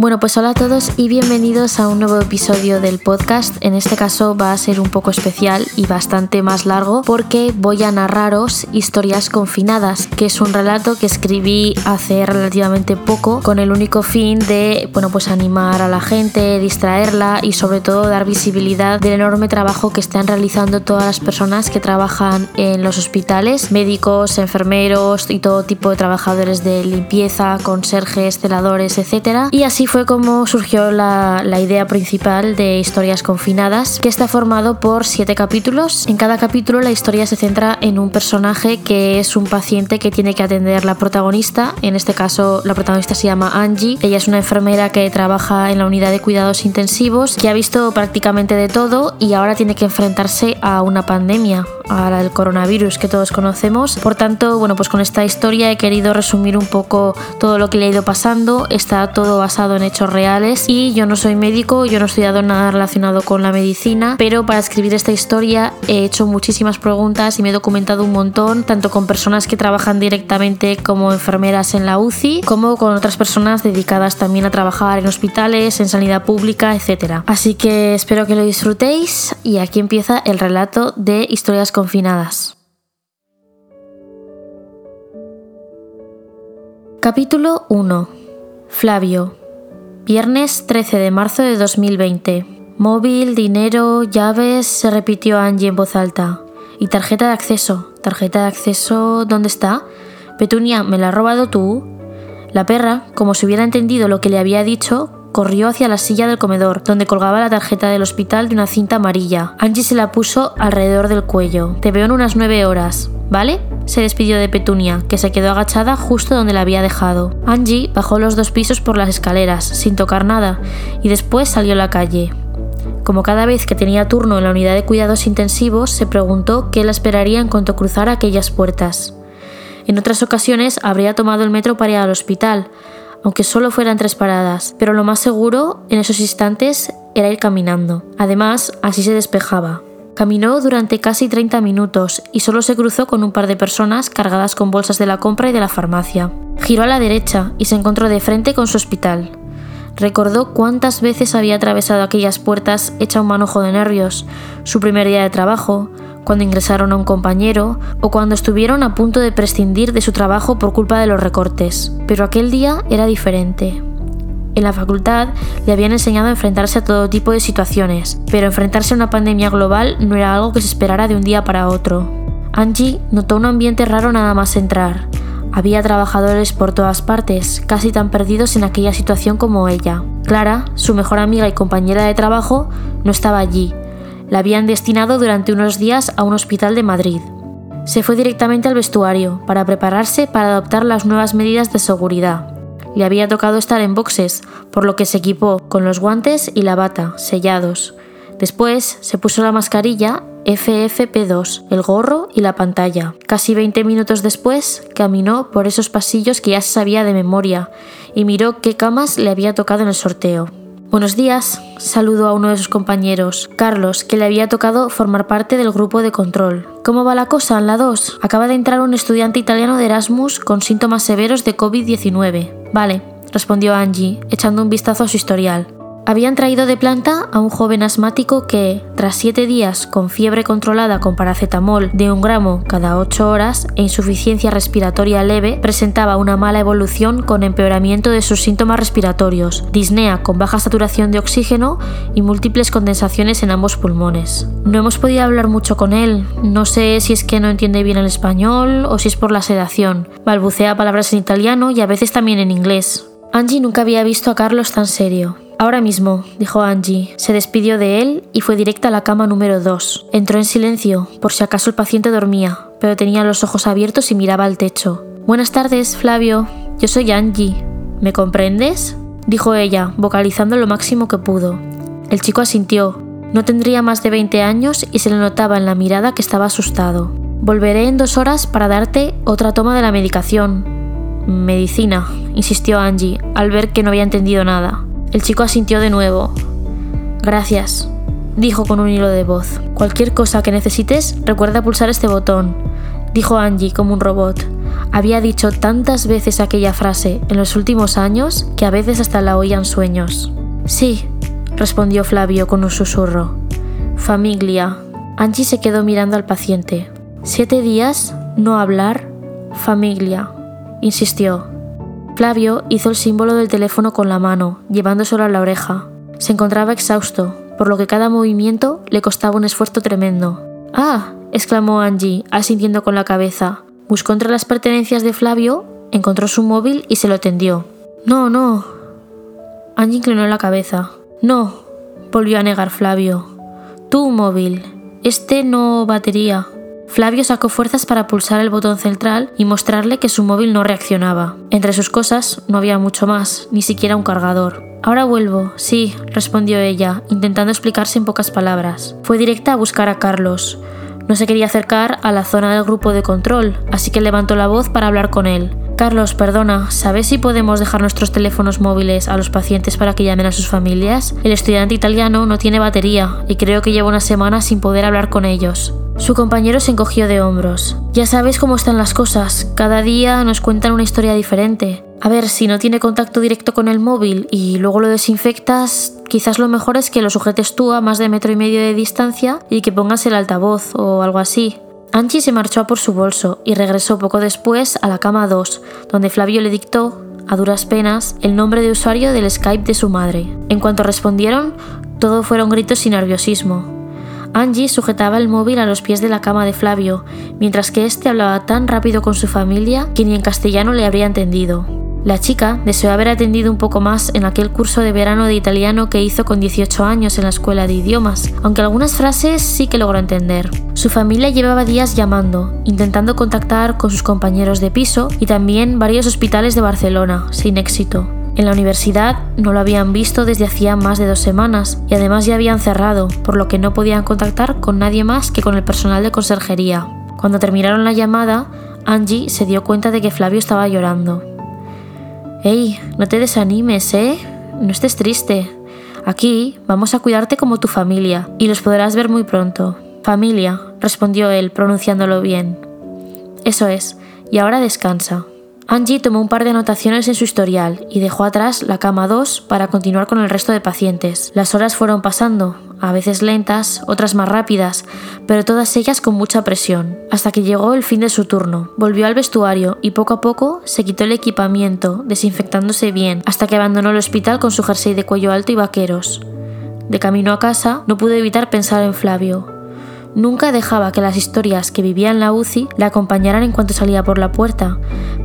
Bueno, pues hola a todos y bienvenidos a un nuevo episodio del podcast. En este caso va a ser un poco especial y bastante más largo porque voy a narraros Historias confinadas, que es un relato que escribí hace relativamente poco con el único fin de, bueno, pues animar a la gente, distraerla y sobre todo dar visibilidad del enorme trabajo que están realizando todas las personas que trabajan en los hospitales, médicos, enfermeros y todo tipo de trabajadores de limpieza, conserjes, celadores, etcétera. Y así fue como surgió la, idea principal de Historias Confinadas, que está formado por siete capítulos. En cada capítulo la historia se centra en un personaje que es un paciente que tiene que atender la protagonista. En este caso la protagonista se llama Angie. Ella es una enfermera que trabaja en la unidad de cuidados intensivos, que ha visto prácticamente de todo y ahora tiene que enfrentarse a una pandemia, a la del coronavirus que todos conocemos. Por tanto, bueno, pues con esta historia he querido resumir un poco todo lo que le ha ido pasando. Está todo basado hechos reales y yo no soy médico, yo no he estudiado nada relacionado con la medicina, pero para escribir esta historia he hecho muchísimas preguntas y me he documentado un montón, tanto con personas que trabajan directamente como enfermeras en la UCI, como con otras personas dedicadas también a trabajar en hospitales, en sanidad pública, etc. Así que espero que lo disfrutéis y aquí empieza el relato de historias confinadas. Capítulo 1. Flavio. Viernes 13 de marzo de 2020. Móvil, dinero, llaves, se repitió Angie en voz alta. Y tarjeta de acceso. ¿Tarjeta de acceso dónde está? Petunia, ¿me la has robado tú? La perra, como si hubiera entendido lo que le había dicho, corrió hacia la silla del comedor, donde colgaba la tarjeta del hospital de una cinta amarilla. Angie se la puso alrededor del cuello. Te veo en unas nueve horas, ¿vale? Se despidió de Petunia, que se quedó agachada justo donde la había dejado. Angie bajó los dos pisos por las escaleras, sin tocar nada, y después salió a la calle. Como cada vez que tenía turno en la unidad de cuidados intensivos, se preguntó qué la esperaría en cuanto cruzara aquellas puertas. En otras ocasiones habría tomado el metro para ir al hospital, aunque solo fueran tres paradas, pero lo más seguro en esos instantes era ir caminando. Además, así se despejaba. Caminó durante casi 30 minutos y solo se cruzó con un par de personas cargadas con bolsas de la compra y de la farmacia. Giró a la derecha y se encontró de frente con su hospital. Recordó cuántas veces había atravesado aquellas puertas hecha un manojo de nervios, su primer día de trabajo, cuando ingresaron a un compañero o cuando estuvieron a punto de prescindir de su trabajo por culpa de los recortes. Pero aquel día era diferente. En la facultad le habían enseñado a enfrentarse a todo tipo de situaciones, pero enfrentarse a una pandemia global no era algo que se esperara de un día para otro. Angie notó un ambiente raro nada más entrar. Había trabajadores por todas partes, casi tan perdidos en aquella situación como ella. Clara, su mejor amiga y compañera de trabajo, no estaba allí. La habían destinado durante unos días a un hospital de Madrid. Se fue directamente al vestuario para prepararse para adoptar las nuevas medidas de seguridad. Le había tocado estar en boxes, por lo que se equipó con los guantes y la bata, sellados. Después se puso la mascarilla FFP2, el gorro y la pantalla. Casi 20 minutos después, caminó por esos pasillos que ya sabía de memoria y miró qué camas le había tocado en el sorteo. Buenos días, saludó a uno de sus compañeros, Carlos, que le había tocado formar parte del grupo de control. ¿Cómo va la cosa en la 2? Acaba de entrar un estudiante italiano de Erasmus con síntomas severos de COVID-19. Vale, respondió Angie, echando un vistazo a su historial. Habían traído de planta a un joven asmático que, tras siete días con fiebre controlada con paracetamol de un gramo cada ocho horas e insuficiencia respiratoria leve, presentaba una mala evolución con empeoramiento de sus síntomas respiratorios, disnea con baja saturación de oxígeno y múltiples condensaciones en ambos pulmones. No hemos podido hablar mucho con él, no sé si es que no entiende bien el español o si es por la sedación. Balbucea palabras en italiano y a veces también en inglés. Angie nunca había visto a Carlos tan serio. Ahora mismo, dijo Angie. Se despidió de él y fue directa a la cama número 2. Entró en silencio, por si acaso el paciente dormía, pero tenía los ojos abiertos y miraba al techo. Buenas tardes, Flavio. Yo soy Angie. ¿Me comprendes? dijo ella, vocalizando lo máximo que pudo. El chico asintió. No tendría más de 20 años y se le notaba en la mirada que estaba asustado. Volveré en dos horas para darte otra toma de la medicación. Medicina, insistió Angie, al ver que no había entendido nada. El chico asintió de nuevo. Gracias, dijo con un hilo de voz. Cualquier cosa que necesites, recuerda pulsar este botón, dijo Angie como un robot. Había dicho tantas veces aquella frase en los últimos años que a veces hasta la oían sueños. Sí, respondió Flavio con un susurro. Familia. Angie se quedó mirando al paciente. Siete días, no hablar, familia, insistió. Flavio hizo el símbolo del teléfono con la mano, llevándoselo a la oreja. Se encontraba exhausto, por lo que cada movimiento le costaba un esfuerzo tremendo. ¡Ah! exclamó Angie, asintiendo con la cabeza. Buscó entre las pertenencias de Flavio, encontró su móvil y se lo tendió. No, no. Angie inclinó la cabeza. No, volvió a negar Flavio. Tu móvil. Este no batería. Flavio sacó fuerzas para pulsar el botón central y mostrarle que su móvil no reaccionaba. Entre sus cosas no había mucho más, ni siquiera un cargador. Ahora vuelvo, sí, respondió ella, intentando explicarse en pocas palabras. Fue directa a buscar a Carlos. No se quería acercar a la zona del grupo de control, así que levantó la voz para hablar con él. Carlos, perdona, ¿sabes si podemos dejar nuestros teléfonos móviles a los pacientes para que llamen a sus familias? El estudiante italiano no tiene batería y creo que lleva una semana sin poder hablar con ellos. Su compañero se encogió de hombros. Ya sabes cómo están las cosas, cada día nos cuentan una historia diferente. A ver, si no tiene contacto directo con el móvil y luego lo desinfectas, quizás lo mejor es que lo sujetes tú a más de metro y medio de distancia y que pongas el altavoz o algo así. Angie se marchó a por su bolso y regresó poco después a la cama 2, donde Flavio le dictó, a duras penas, el nombre de usuario del Skype de su madre. En cuanto respondieron, todo fueron gritos y nerviosismo. Angie sujetaba el móvil a los pies de la cama de Flavio, mientras que éste hablaba tan rápido con su familia que ni en castellano le habría entendido. La chica deseó haber atendido un poco más en aquel curso de verano de italiano que hizo con 18 años en la escuela de idiomas, aunque algunas frases sí que logró entender. Su familia llevaba días llamando, intentando contactar con sus compañeros de piso y también varios hospitales de Barcelona, sin éxito. En la universidad no lo habían visto desde hacía más de dos semanas y además ya habían cerrado, por lo que no podían contactar con nadie más que con el personal de conserjería. Cuando terminaron la llamada, Angie se dio cuenta de que Flavio estaba llorando. ¡Ey! No te desanimes, ¿eh? No estés triste. Aquí vamos a cuidarte como tu familia y los podrás ver muy pronto. Familia, respondió él, pronunciándolo bien. Eso es, y ahora descansa. Angie tomó un par de anotaciones en su historial y dejó atrás la cama 2 para continuar con el resto de pacientes. Las horas fueron pasando, a veces lentas, otras más rápidas, pero todas ellas con mucha presión, hasta que llegó el fin de su turno. Volvió al vestuario y poco a poco se quitó el equipamiento, desinfectándose bien, hasta que abandonó el hospital con su jersey de cuello alto y vaqueros. De camino a casa, no pudo evitar pensar en Flavio, Nunca dejaba que las historias que vivía en la UCI la acompañaran en cuanto salía por la puerta,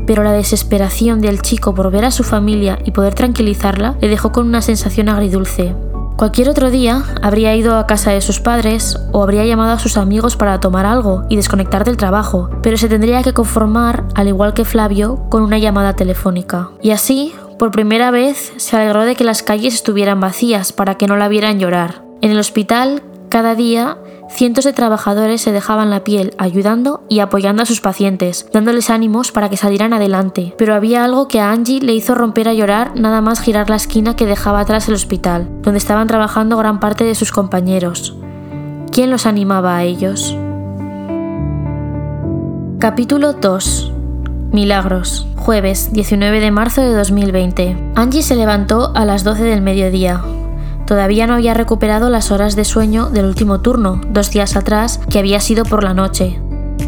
pero la desesperación del chico por ver a su familia y poder tranquilizarla le dejó con una sensación agridulce. Cualquier otro día habría ido a casa de sus padres o habría llamado a sus amigos para tomar algo y desconectar del trabajo, pero se tendría que conformar, al igual que Flavio, con una llamada telefónica. Y así, por primera vez, se alegró de que las calles estuvieran vacías para que no la vieran llorar. En el hospital, cada día cientos de trabajadores se dejaban la piel ayudando y apoyando a sus pacientes, dándoles ánimos para que salieran adelante. Pero había algo que a Angie le hizo romper a llorar nada más girar la esquina que dejaba atrás el hospital, donde estaban trabajando gran parte de sus compañeros. ¿Quién los animaba a ellos? Capítulo 2 Milagros. Jueves 19 de marzo de 2020. Angie se levantó a las 12 del mediodía. Todavía no había recuperado las horas de sueño del último turno, dos días atrás, que había sido por la noche.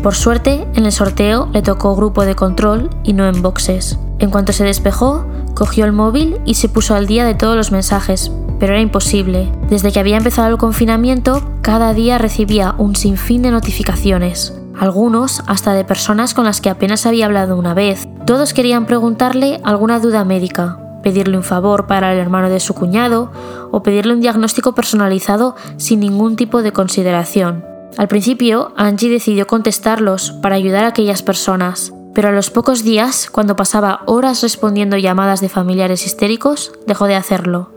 Por suerte, en el sorteo le tocó grupo de control y no en boxes. En cuanto se despejó, cogió el móvil y se puso al día de todos los mensajes, pero era imposible. Desde que había empezado el confinamiento, cada día recibía un sinfín de notificaciones, algunos hasta de personas con las que apenas había hablado una vez. Todos querían preguntarle alguna duda médica, pedirle un favor para el hermano de su cuñado o pedirle un diagnóstico personalizado sin ningún tipo de consideración. Al principio, Angie decidió contestarlos para ayudar a aquellas personas, pero a los pocos días, cuando pasaba horas respondiendo llamadas de familiares histéricos, dejó de hacerlo.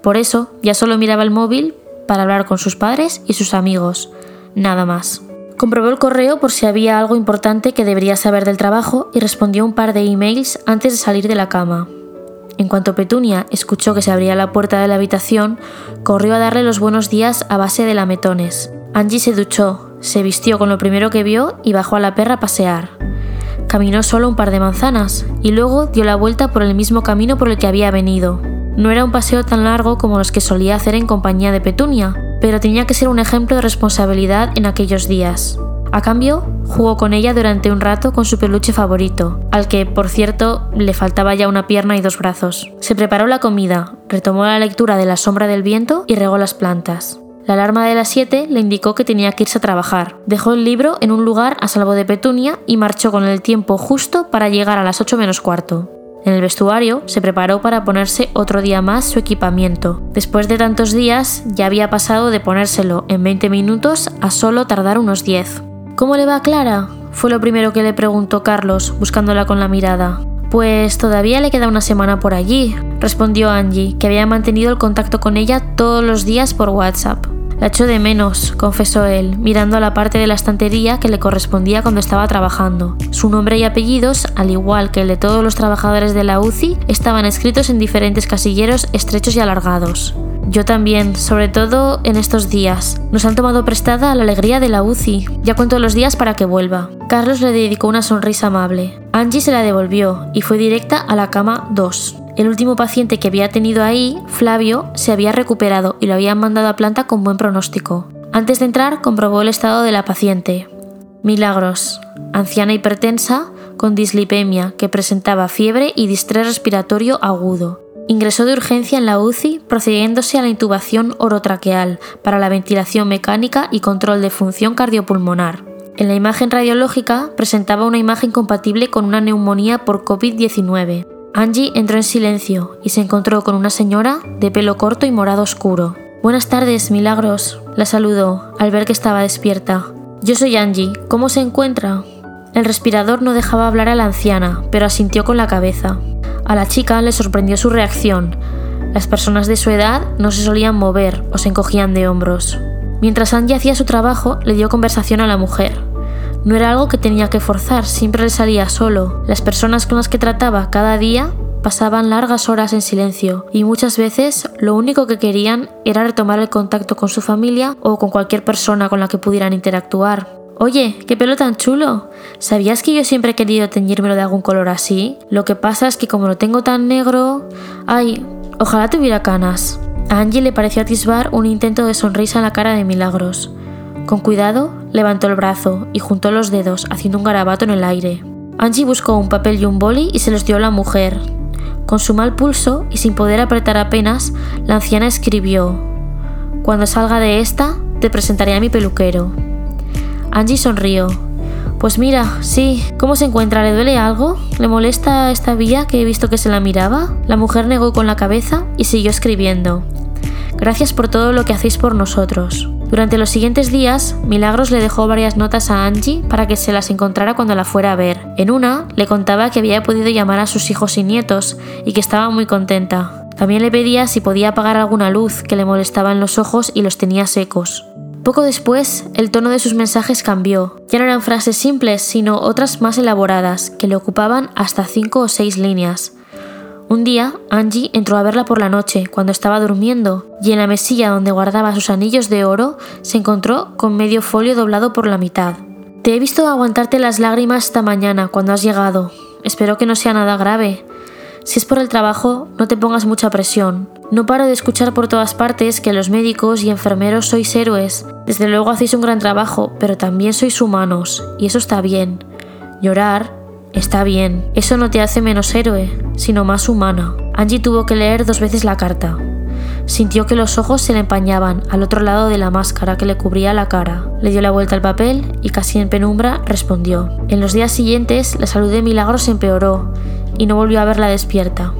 Por eso, ya solo miraba el móvil para hablar con sus padres y sus amigos, nada más. Comprobó el correo por si había algo importante que debería saber del trabajo y respondió un par de emails antes de salir de la cama. En cuanto Petunia escuchó que se abría la puerta de la habitación, corrió a darle los buenos días a base de lametones. Angie se duchó, se vistió con lo primero que vio y bajó a la perra a pasear. Caminó solo un par de manzanas y luego dio la vuelta por el mismo camino por el que había venido. No era un paseo tan largo como los que solía hacer en compañía de Petunia, pero tenía que ser un ejemplo de responsabilidad en aquellos días. A cambio, jugó con ella durante un rato con su peluche favorito, al que, por cierto, le faltaba ya una pierna y dos brazos. Se preparó la comida, retomó la lectura de La sombra del viento y regó las plantas. La alarma de las 7 le indicó que tenía que irse a trabajar. Dejó el libro en un lugar a salvo de Petunia y marchó con el tiempo justo para llegar a las 8 menos cuarto. En el vestuario se preparó para ponerse otro día más su equipamiento. Después de tantos días ya había pasado de ponérselo en 20 minutos a solo tardar unos 10. ¿Cómo le va a Clara? Fue lo primero que le preguntó Carlos, buscándola con la mirada. Pues todavía le queda una semana por allí, respondió Angie, que había mantenido el contacto con ella todos los días por WhatsApp. La echó de menos, confesó él, mirando a la parte de la estantería que le correspondía cuando estaba trabajando. Su nombre y apellidos, al igual que el de todos los trabajadores de la UCI, estaban escritos en diferentes casilleros estrechos y alargados. Yo también, sobre todo en estos días. Nos han tomado prestada la alegría de la UCI. Ya cuento los días para que vuelva. Carlos le dedicó una sonrisa amable. Angie se la devolvió y fue directa a la cama 2. El último paciente que había tenido ahí, Flavio, se había recuperado y lo habían mandado a planta con buen pronóstico. Antes de entrar, comprobó el estado de la paciente. Milagros, anciana hipertensa, con dislipemia, que presentaba fiebre y distrés respiratorio agudo. Ingresó de urgencia en la UCI procediéndose a la intubación orotraqueal para la ventilación mecánica y control de función cardiopulmonar. En la imagen radiológica presentaba una imagen compatible con una neumonía por COVID-19. Angie entró en silencio y se encontró con una señora de pelo corto y morado oscuro. Buenas tardes, Milagros, la saludó al ver que estaba despierta. Yo soy Angie, ¿cómo se encuentra? El respirador no dejaba hablar a la anciana, pero asintió con la cabeza. A la chica le sorprendió su reacción. Las personas de su edad no se solían mover o se encogían de hombros. Mientras Angie hacía su trabajo, le dio conversación a la mujer. No era algo que tenía que forzar, siempre le salía solo. Las personas con las que trataba cada día pasaban largas horas en silencio y muchas veces lo único que querían era retomar el contacto con su familia o con cualquier persona con la que pudieran interactuar. Oye, qué pelo tan chulo. ¿Sabías que yo siempre he querido teñírmelo de algún color así? Lo que pasa es que como lo tengo tan negro... Ay, ojalá tuviera canas. A Angie le pareció atisbar un intento de sonrisa en la cara de Milagros. Con cuidado, levantó el brazo y juntó los dedos, haciendo un garabato en el aire. Angie buscó un papel y un boli y se los dio a la mujer. Con su mal pulso y sin poder apretar apenas, la anciana escribió: Cuando salga de esta, te presentaré a mi peluquero. Angie sonrió. Pues mira, sí. ¿Cómo se encuentra? ¿Le duele algo? ¿Le molesta esta vía que he visto que se la miraba? La mujer negó con la cabeza y siguió escribiendo. Gracias por todo lo que hacéis por nosotros. Durante los siguientes días, Milagros le dejó varias notas a Angie para que se las encontrara cuando la fuera a ver. En una, le contaba que había podido llamar a sus hijos y nietos y que estaba muy contenta. También le pedía si podía apagar alguna luz que le molestaba en los ojos y los tenía secos. Poco después, el tono de sus mensajes cambió. Ya no eran frases simples, sino otras más elaboradas, que le ocupaban hasta cinco o seis líneas. Un día, Angie entró a verla por la noche, cuando estaba durmiendo, y en la mesilla donde guardaba sus anillos de oro se encontró con medio folio doblado por la mitad. Te he visto aguantarte las lágrimas esta mañana cuando has llegado. Espero que no sea nada grave. Si es por el trabajo, no te pongas mucha presión. No paro de escuchar por todas partes que los médicos y enfermeros sois héroes. Desde luego hacéis un gran trabajo, pero también sois humanos, y eso está bien. Llorar está bien. Eso no te hace menos héroe, sino más humana. Angie tuvo que leer dos veces la carta. Sintió que los ojos se le empañaban al otro lado de la máscara que le cubría la cara. Le dio la vuelta al papel y casi en penumbra respondió. En los días siguientes la salud de Milagros empeoró y no volvió a verla despierta.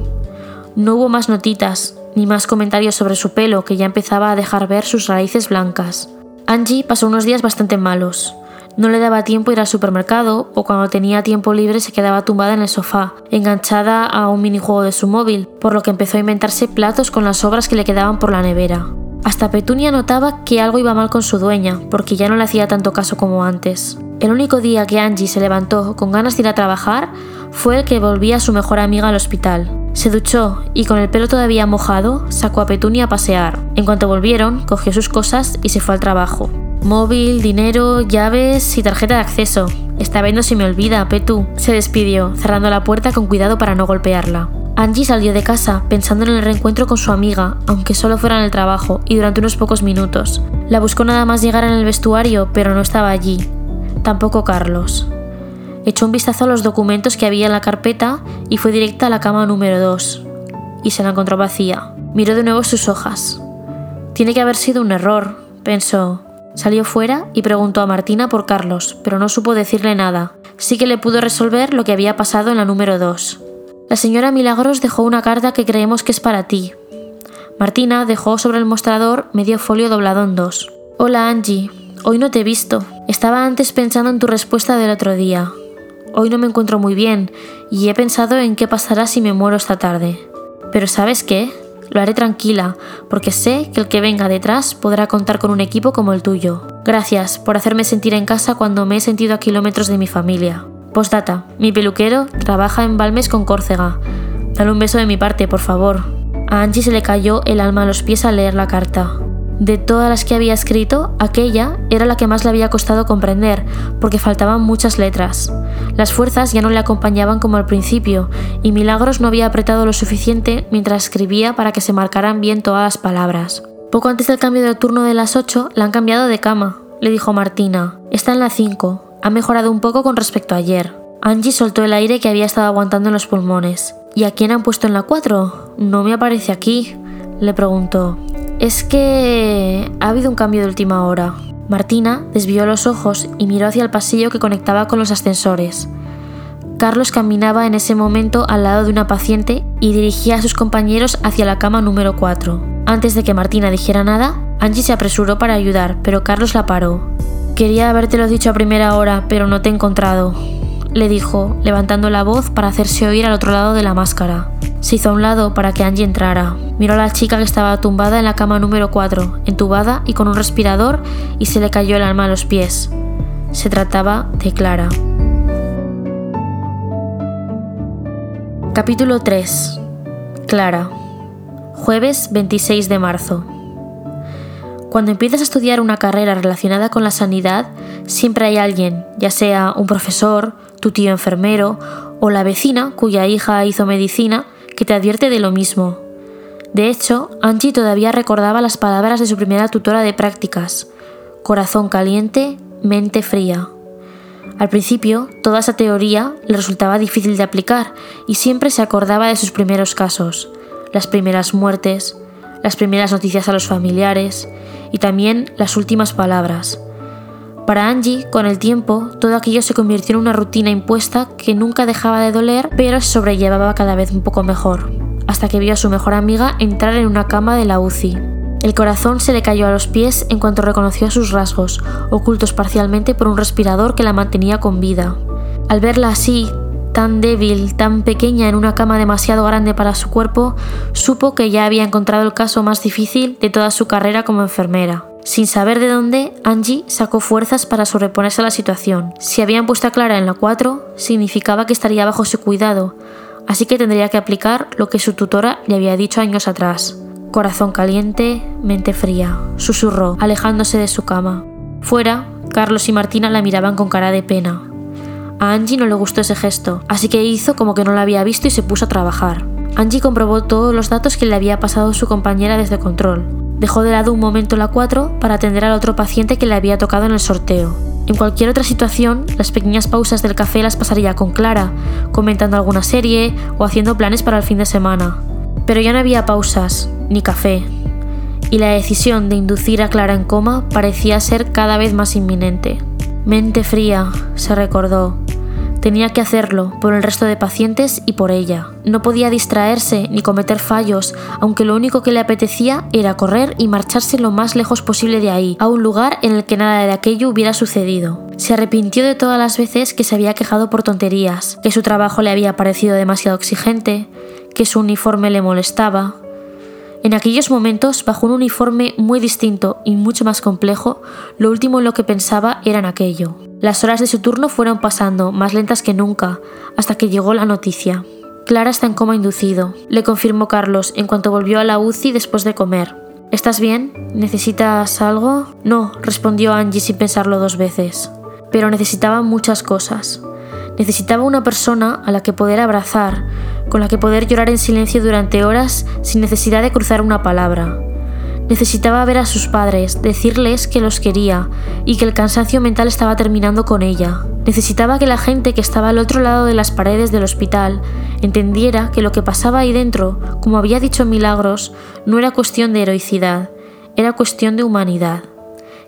No hubo más notitas, ni más comentarios sobre su pelo, que ya empezaba a dejar ver sus raíces blancas. Angie pasó unos días bastante malos. No le daba tiempo ir al supermercado o cuando tenía tiempo libre se quedaba tumbada en el sofá, enganchada a un minijuego de su móvil, por lo que empezó a inventarse platos con las obras que le quedaban por la nevera. Hasta Petunia notaba que algo iba mal con su dueña, porque ya no le hacía tanto caso como antes. El único día que Angie se levantó con ganas de ir a trabajar fue el que volvía a su mejor amiga al hospital. Se duchó y con el pelo todavía mojado sacó a Petunia a pasear. En cuanto volvieron, cogió sus cosas y se fue al trabajo. Móvil, dinero, llaves y tarjeta de acceso. Esta vez no se me olvida, Petu. Se despidió, cerrando la puerta con cuidado para no golpearla. Angie salió de casa pensando en el reencuentro con su amiga, aunque solo fuera en el trabajo y durante unos pocos minutos. La buscó nada más llegar en el vestuario, pero no estaba allí. Tampoco Carlos. Echó un vistazo a los documentos que había en la carpeta y fue directa a la cama número 2. Y se la encontró vacía. Miró de nuevo sus hojas. Tiene que haber sido un error, pensó. Salió fuera y preguntó a Martina por Carlos, pero no supo decirle nada. Sí que le pudo resolver lo que había pasado en la número 2. La señora Milagros dejó una carta que creemos que es para ti. Martina dejó sobre el mostrador medio folio doblado en dos. Hola Angie, hoy no te he visto. Estaba antes pensando en tu respuesta del otro día. Hoy no me encuentro muy bien y he pensado en qué pasará si me muero esta tarde. Pero ¿sabes qué? Lo haré tranquila, porque sé que el que venga detrás podrá contar con un equipo como el tuyo. Gracias por hacerme sentir en casa cuando me he sentido a kilómetros de mi familia. Postdata, mi peluquero trabaja en Balmes con Córcega. Dale un beso de mi parte, por favor. A Angie se le cayó el alma a los pies al leer la carta. De todas las que había escrito, aquella era la que más le había costado comprender, porque faltaban muchas letras. Las fuerzas ya no le acompañaban como al principio, y Milagros no había apretado lo suficiente mientras escribía para que se marcaran bien todas las palabras. Poco antes del cambio de turno de las 8, la han cambiado de cama, le dijo Martina. Está en la 5. Ha mejorado un poco con respecto a ayer. Angie soltó el aire que había estado aguantando en los pulmones. ¿Y a quién han puesto en la 4? No me aparece aquí, le preguntó. Es que ha habido un cambio de última hora. Martina desvió los ojos y miró hacia el pasillo que conectaba con los ascensores. Carlos caminaba en ese momento al lado de una paciente y dirigía a sus compañeros hacia la cama número 4. Antes de que Martina dijera nada, Angie se apresuró para ayudar, pero Carlos la paró. Quería habértelo dicho a primera hora, pero no te he encontrado, le dijo, levantando la voz para hacerse oír al otro lado de la máscara. Se hizo a un lado para que Angie entrara. Miró a la chica que estaba tumbada en la cama número 4, entubada y con un respirador, y se le cayó el alma a los pies. Se trataba de Clara. Capítulo 3. Clara. Jueves 26 de marzo. Cuando empiezas a estudiar una carrera relacionada con la sanidad, siempre hay alguien, ya sea un profesor, tu tío enfermero o la vecina cuya hija hizo medicina, que te advierte de lo mismo. De hecho, Angie todavía recordaba las palabras de su primera tutora de prácticas. Corazón caliente, mente fría. Al principio, toda esa teoría le resultaba difícil de aplicar y siempre se acordaba de sus primeros casos, las primeras muertes, las primeras noticias a los familiares y también las últimas palabras. Para Angie, con el tiempo, todo aquello se convirtió en una rutina impuesta que nunca dejaba de doler, pero sobrellevaba cada vez un poco mejor, hasta que vio a su mejor amiga entrar en una cama de la UCI. El corazón se le cayó a los pies en cuanto reconoció sus rasgos, ocultos parcialmente por un respirador que la mantenía con vida. Al verla así, tan débil, tan pequeña en una cama demasiado grande para su cuerpo, supo que ya había encontrado el caso más difícil de toda su carrera como enfermera. Sin saber de dónde, Angie sacó fuerzas para sobreponerse a la situación. Si habían puesto a Clara en la 4, significaba que estaría bajo su cuidado, así que tendría que aplicar lo que su tutora le había dicho años atrás. Corazón caliente, mente fría, susurró, alejándose de su cama. Fuera, Carlos y Martina la miraban con cara de pena. A Angie no le gustó ese gesto, así que hizo como que no la había visto y se puso a trabajar. Angie comprobó todos los datos que le había pasado su compañera desde control, Dejó de lado un momento la 4 para atender al otro paciente que le había tocado en el sorteo. En cualquier otra situación, las pequeñas pausas del café las pasaría con Clara, comentando alguna serie o haciendo planes para el fin de semana. Pero ya no había pausas, ni café, y la decisión de inducir a Clara en coma parecía ser cada vez más inminente. Mente fría, se recordó, Tenía que hacerlo por el resto de pacientes y por ella. No podía distraerse ni cometer fallos, aunque lo único que le apetecía era correr y marcharse lo más lejos posible de ahí, a un lugar en el que nada de aquello hubiera sucedido. Se arrepintió de todas las veces que se había quejado por tonterías, que su trabajo le había parecido demasiado exigente, que su uniforme le molestaba, en aquellos momentos, bajo un uniforme muy distinto y mucho más complejo, lo último en lo que pensaba era en aquello. Las horas de su turno fueron pasando, más lentas que nunca, hasta que llegó la noticia. Clara está en coma inducido, le confirmó Carlos en cuanto volvió a la UCI después de comer. ¿Estás bien? ¿Necesitas algo? No, respondió Angie sin pensarlo dos veces. pero necesitaba muchas cosas. Necesitaba una persona a la que poder abrazar, con la que poder llorar en silencio durante horas sin necesidad de cruzar una palabra. Necesitaba ver a sus padres, decirles que los quería y que el cansancio mental estaba terminando con ella. Necesitaba que la gente que estaba al otro lado de las paredes del hospital entendiera que lo que pasaba ahí dentro, como había dicho Milagros, no era cuestión de heroicidad, era cuestión de humanidad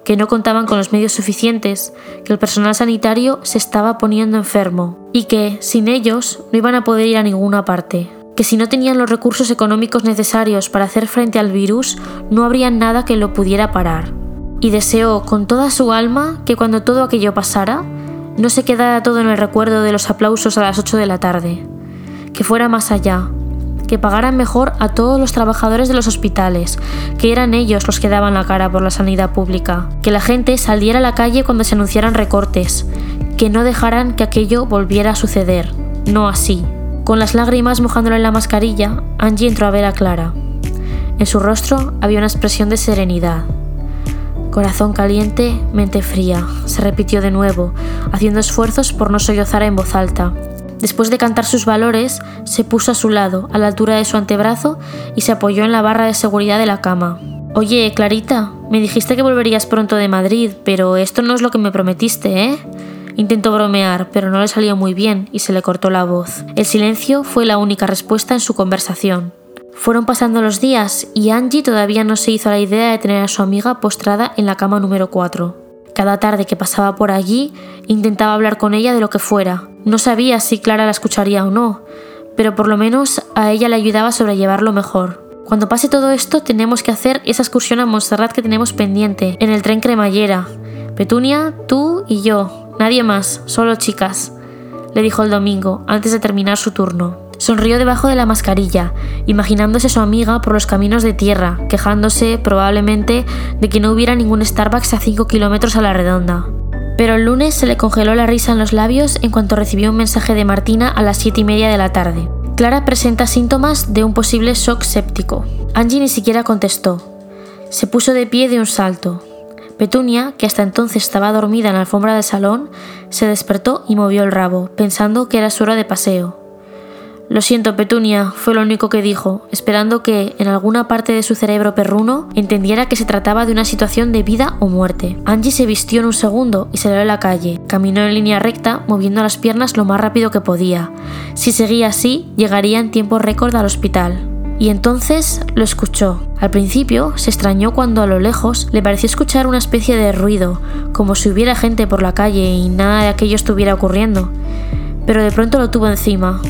que no contaban con los medios suficientes, que el personal sanitario se estaba poniendo enfermo y que, sin ellos, no iban a poder ir a ninguna parte, que si no tenían los recursos económicos necesarios para hacer frente al virus, no habría nada que lo pudiera parar. Y deseó con toda su alma que cuando todo aquello pasara, no se quedara todo en el recuerdo de los aplausos a las 8 de la tarde, que fuera más allá, que pagaran mejor a todos los trabajadores de los hospitales, que eran ellos los que daban la cara por la sanidad pública, que la gente saliera a la calle cuando se anunciaran recortes, que no dejaran que aquello volviera a suceder, no así. Con las lágrimas mojándole en la mascarilla, Angie entró a ver a Clara. En su rostro había una expresión de serenidad. Corazón caliente, mente fría, se repitió de nuevo, haciendo esfuerzos por no sollozar en voz alta, Después de cantar sus valores, se puso a su lado, a la altura de su antebrazo, y se apoyó en la barra de seguridad de la cama. Oye, Clarita, me dijiste que volverías pronto de Madrid, pero esto no es lo que me prometiste, ¿eh? Intentó bromear, pero no le salió muy bien y se le cortó la voz. El silencio fue la única respuesta en su conversación. Fueron pasando los días y Angie todavía no se hizo la idea de tener a su amiga postrada en la cama número 4. Cada tarde que pasaba por allí intentaba hablar con ella de lo que fuera. No sabía si Clara la escucharía o no, pero por lo menos a ella le ayudaba a sobrellevarlo mejor. Cuando pase todo esto tenemos que hacer esa excursión a Montserrat que tenemos pendiente, en el tren cremallera. Petunia, tú y yo, nadie más, solo chicas, le dijo el domingo, antes de terminar su turno. Sonrió debajo de la mascarilla, imaginándose su amiga por los caminos de tierra, quejándose, probablemente, de que no hubiera ningún Starbucks a 5 kilómetros a la redonda. Pero el lunes se le congeló la risa en los labios en cuanto recibió un mensaje de Martina a las 7 y media de la tarde. Clara presenta síntomas de un posible shock séptico. Angie ni siquiera contestó. Se puso de pie de un salto. Petunia, que hasta entonces estaba dormida en la alfombra del salón, se despertó y movió el rabo, pensando que era su hora de paseo. Lo siento, Petunia, fue lo único que dijo, esperando que, en alguna parte de su cerebro perruno, entendiera que se trataba de una situación de vida o muerte. Angie se vistió en un segundo y salió a la calle. Caminó en línea recta, moviendo las piernas lo más rápido que podía. Si seguía así, llegaría en tiempo récord al hospital. Y entonces lo escuchó. Al principio se extrañó cuando a lo lejos le pareció escuchar una especie de ruido, como si hubiera gente por la calle y nada de aquello estuviera ocurriendo. Pero de pronto lo tuvo encima,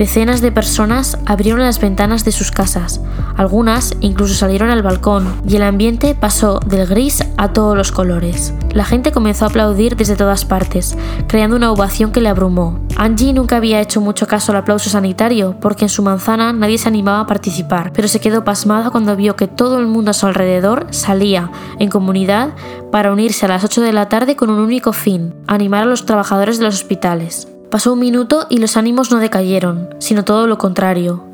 Decenas de personas abrieron las ventanas de sus casas, algunas incluso salieron al balcón, y el ambiente pasó del gris a todos los colores. La gente comenzó a aplaudir desde todas partes, creando una ovación que le abrumó. Angie nunca había hecho mucho caso al aplauso sanitario, porque en su manzana nadie se animaba a participar, pero se quedó pasmada cuando vio que todo el mundo a su alrededor salía, en comunidad, para unirse a las 8 de la tarde con un único fin, animar a los trabajadores de los hospitales. Pasó un minuto y los ánimos no decayeron, sino todo lo contrario.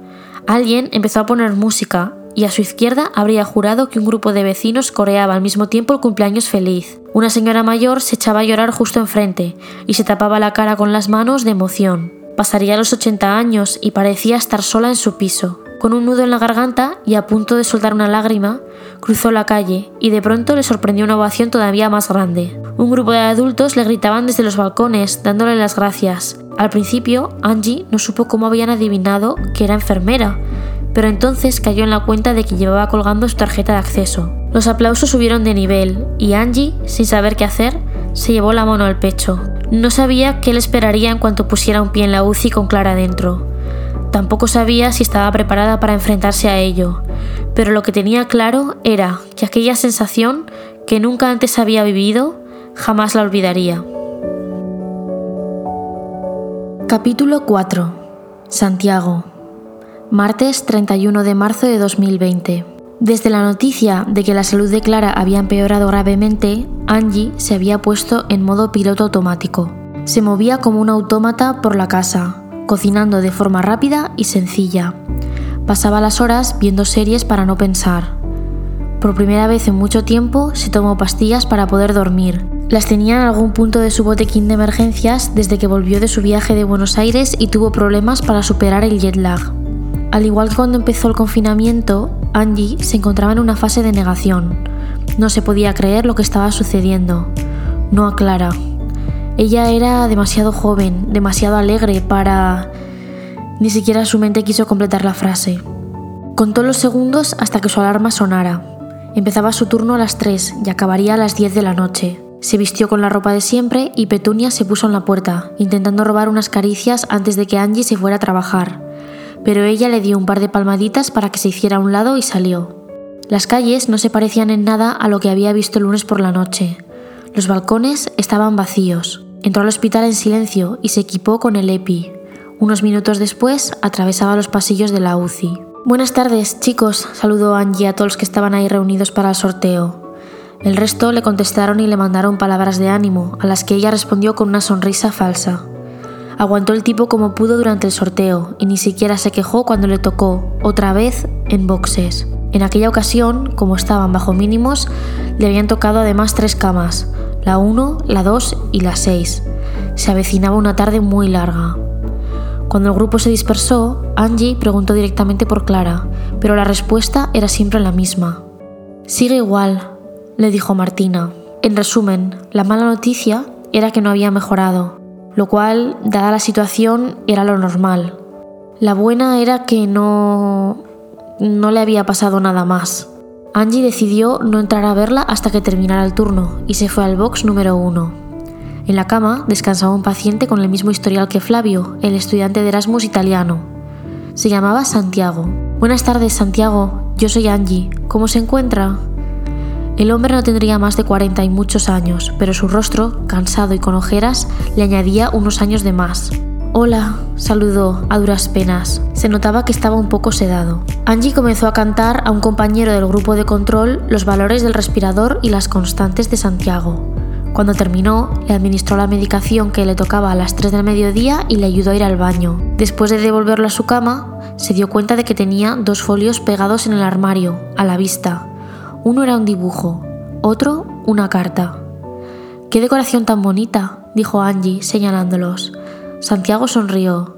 Alguien empezó a poner música y a su izquierda habría jurado que un grupo de vecinos coreaba al mismo tiempo el cumpleaños feliz. Una señora mayor se echaba a llorar justo enfrente y se tapaba la cara con las manos de emoción. Pasaría los 80 años y parecía estar sola en su piso. Con un nudo en la garganta y a punto de soltar una lágrima, cruzó la calle y de pronto le sorprendió una ovación todavía más grande. Un grupo de adultos le gritaban desde los balcones, dándole las gracias. Al principio, Angie no supo cómo habían adivinado que era enfermera, pero entonces cayó en la cuenta de que llevaba colgando su tarjeta de acceso. Los aplausos subieron de nivel y Angie, sin saber qué hacer, se llevó la mano al pecho. No sabía qué le esperaría en cuanto pusiera un pie en la UCI con Clara dentro. Tampoco sabía si estaba preparada para enfrentarse a ello, pero lo que tenía claro era que aquella sensación que nunca antes había vivido jamás la olvidaría. Capítulo 4. Santiago. Martes 31 de marzo de 2020. Desde la noticia de que la salud de Clara había empeorado gravemente, Angie se había puesto en modo piloto automático. Se movía como un autómata por la casa, cocinando de forma rápida y sencilla. Pasaba las horas viendo series para no pensar. Por primera vez en mucho tiempo se tomó pastillas para poder dormir. Las tenía en algún punto de su botequín de emergencias desde que volvió de su viaje de Buenos Aires y tuvo problemas para superar el jet lag. Al igual que cuando empezó el confinamiento, Angie se encontraba en una fase de negación. No se podía creer lo que estaba sucediendo. No aclara. Ella era demasiado joven, demasiado alegre para... Ni siquiera su mente quiso completar la frase. Contó los segundos hasta que su alarma sonara. Empezaba su turno a las 3 y acabaría a las 10 de la noche. Se vistió con la ropa de siempre y Petunia se puso en la puerta, intentando robar unas caricias antes de que Angie se fuera a trabajar pero ella le dio un par de palmaditas para que se hiciera a un lado y salió. Las calles no se parecían en nada a lo que había visto el lunes por la noche. Los balcones estaban vacíos. Entró al hospital en silencio y se equipó con el EPI. Unos minutos después atravesaba los pasillos de la UCI. Buenas tardes, chicos, saludó Angie a todos los que estaban ahí reunidos para el sorteo. El resto le contestaron y le mandaron palabras de ánimo, a las que ella respondió con una sonrisa falsa. Aguantó el tipo como pudo durante el sorteo y ni siquiera se quejó cuando le tocó, otra vez, en boxes. En aquella ocasión, como estaban bajo mínimos, le habían tocado además tres camas, la 1, la 2 y la 6. Se avecinaba una tarde muy larga. Cuando el grupo se dispersó, Angie preguntó directamente por Clara, pero la respuesta era siempre la misma. Sigue igual, le dijo Martina. En resumen, la mala noticia era que no había mejorado lo cual, dada la situación, era lo normal. La buena era que no... no le había pasado nada más. Angie decidió no entrar a verla hasta que terminara el turno y se fue al box número uno. En la cama descansaba un paciente con el mismo historial que Flavio, el estudiante de Erasmus italiano. Se llamaba Santiago. Buenas tardes, Santiago. Yo soy Angie. ¿Cómo se encuentra? El hombre no tendría más de 40 y muchos años, pero su rostro, cansado y con ojeras, le añadía unos años de más. Hola, saludó a duras penas. Se notaba que estaba un poco sedado. Angie comenzó a cantar a un compañero del grupo de control los valores del respirador y las constantes de Santiago. Cuando terminó, le administró la medicación que le tocaba a las 3 del mediodía y le ayudó a ir al baño. Después de devolverlo a su cama, se dio cuenta de que tenía dos folios pegados en el armario, a la vista, uno era un dibujo, otro una carta. ¡Qué decoración tan bonita! dijo Angie, señalándolos. Santiago sonrió.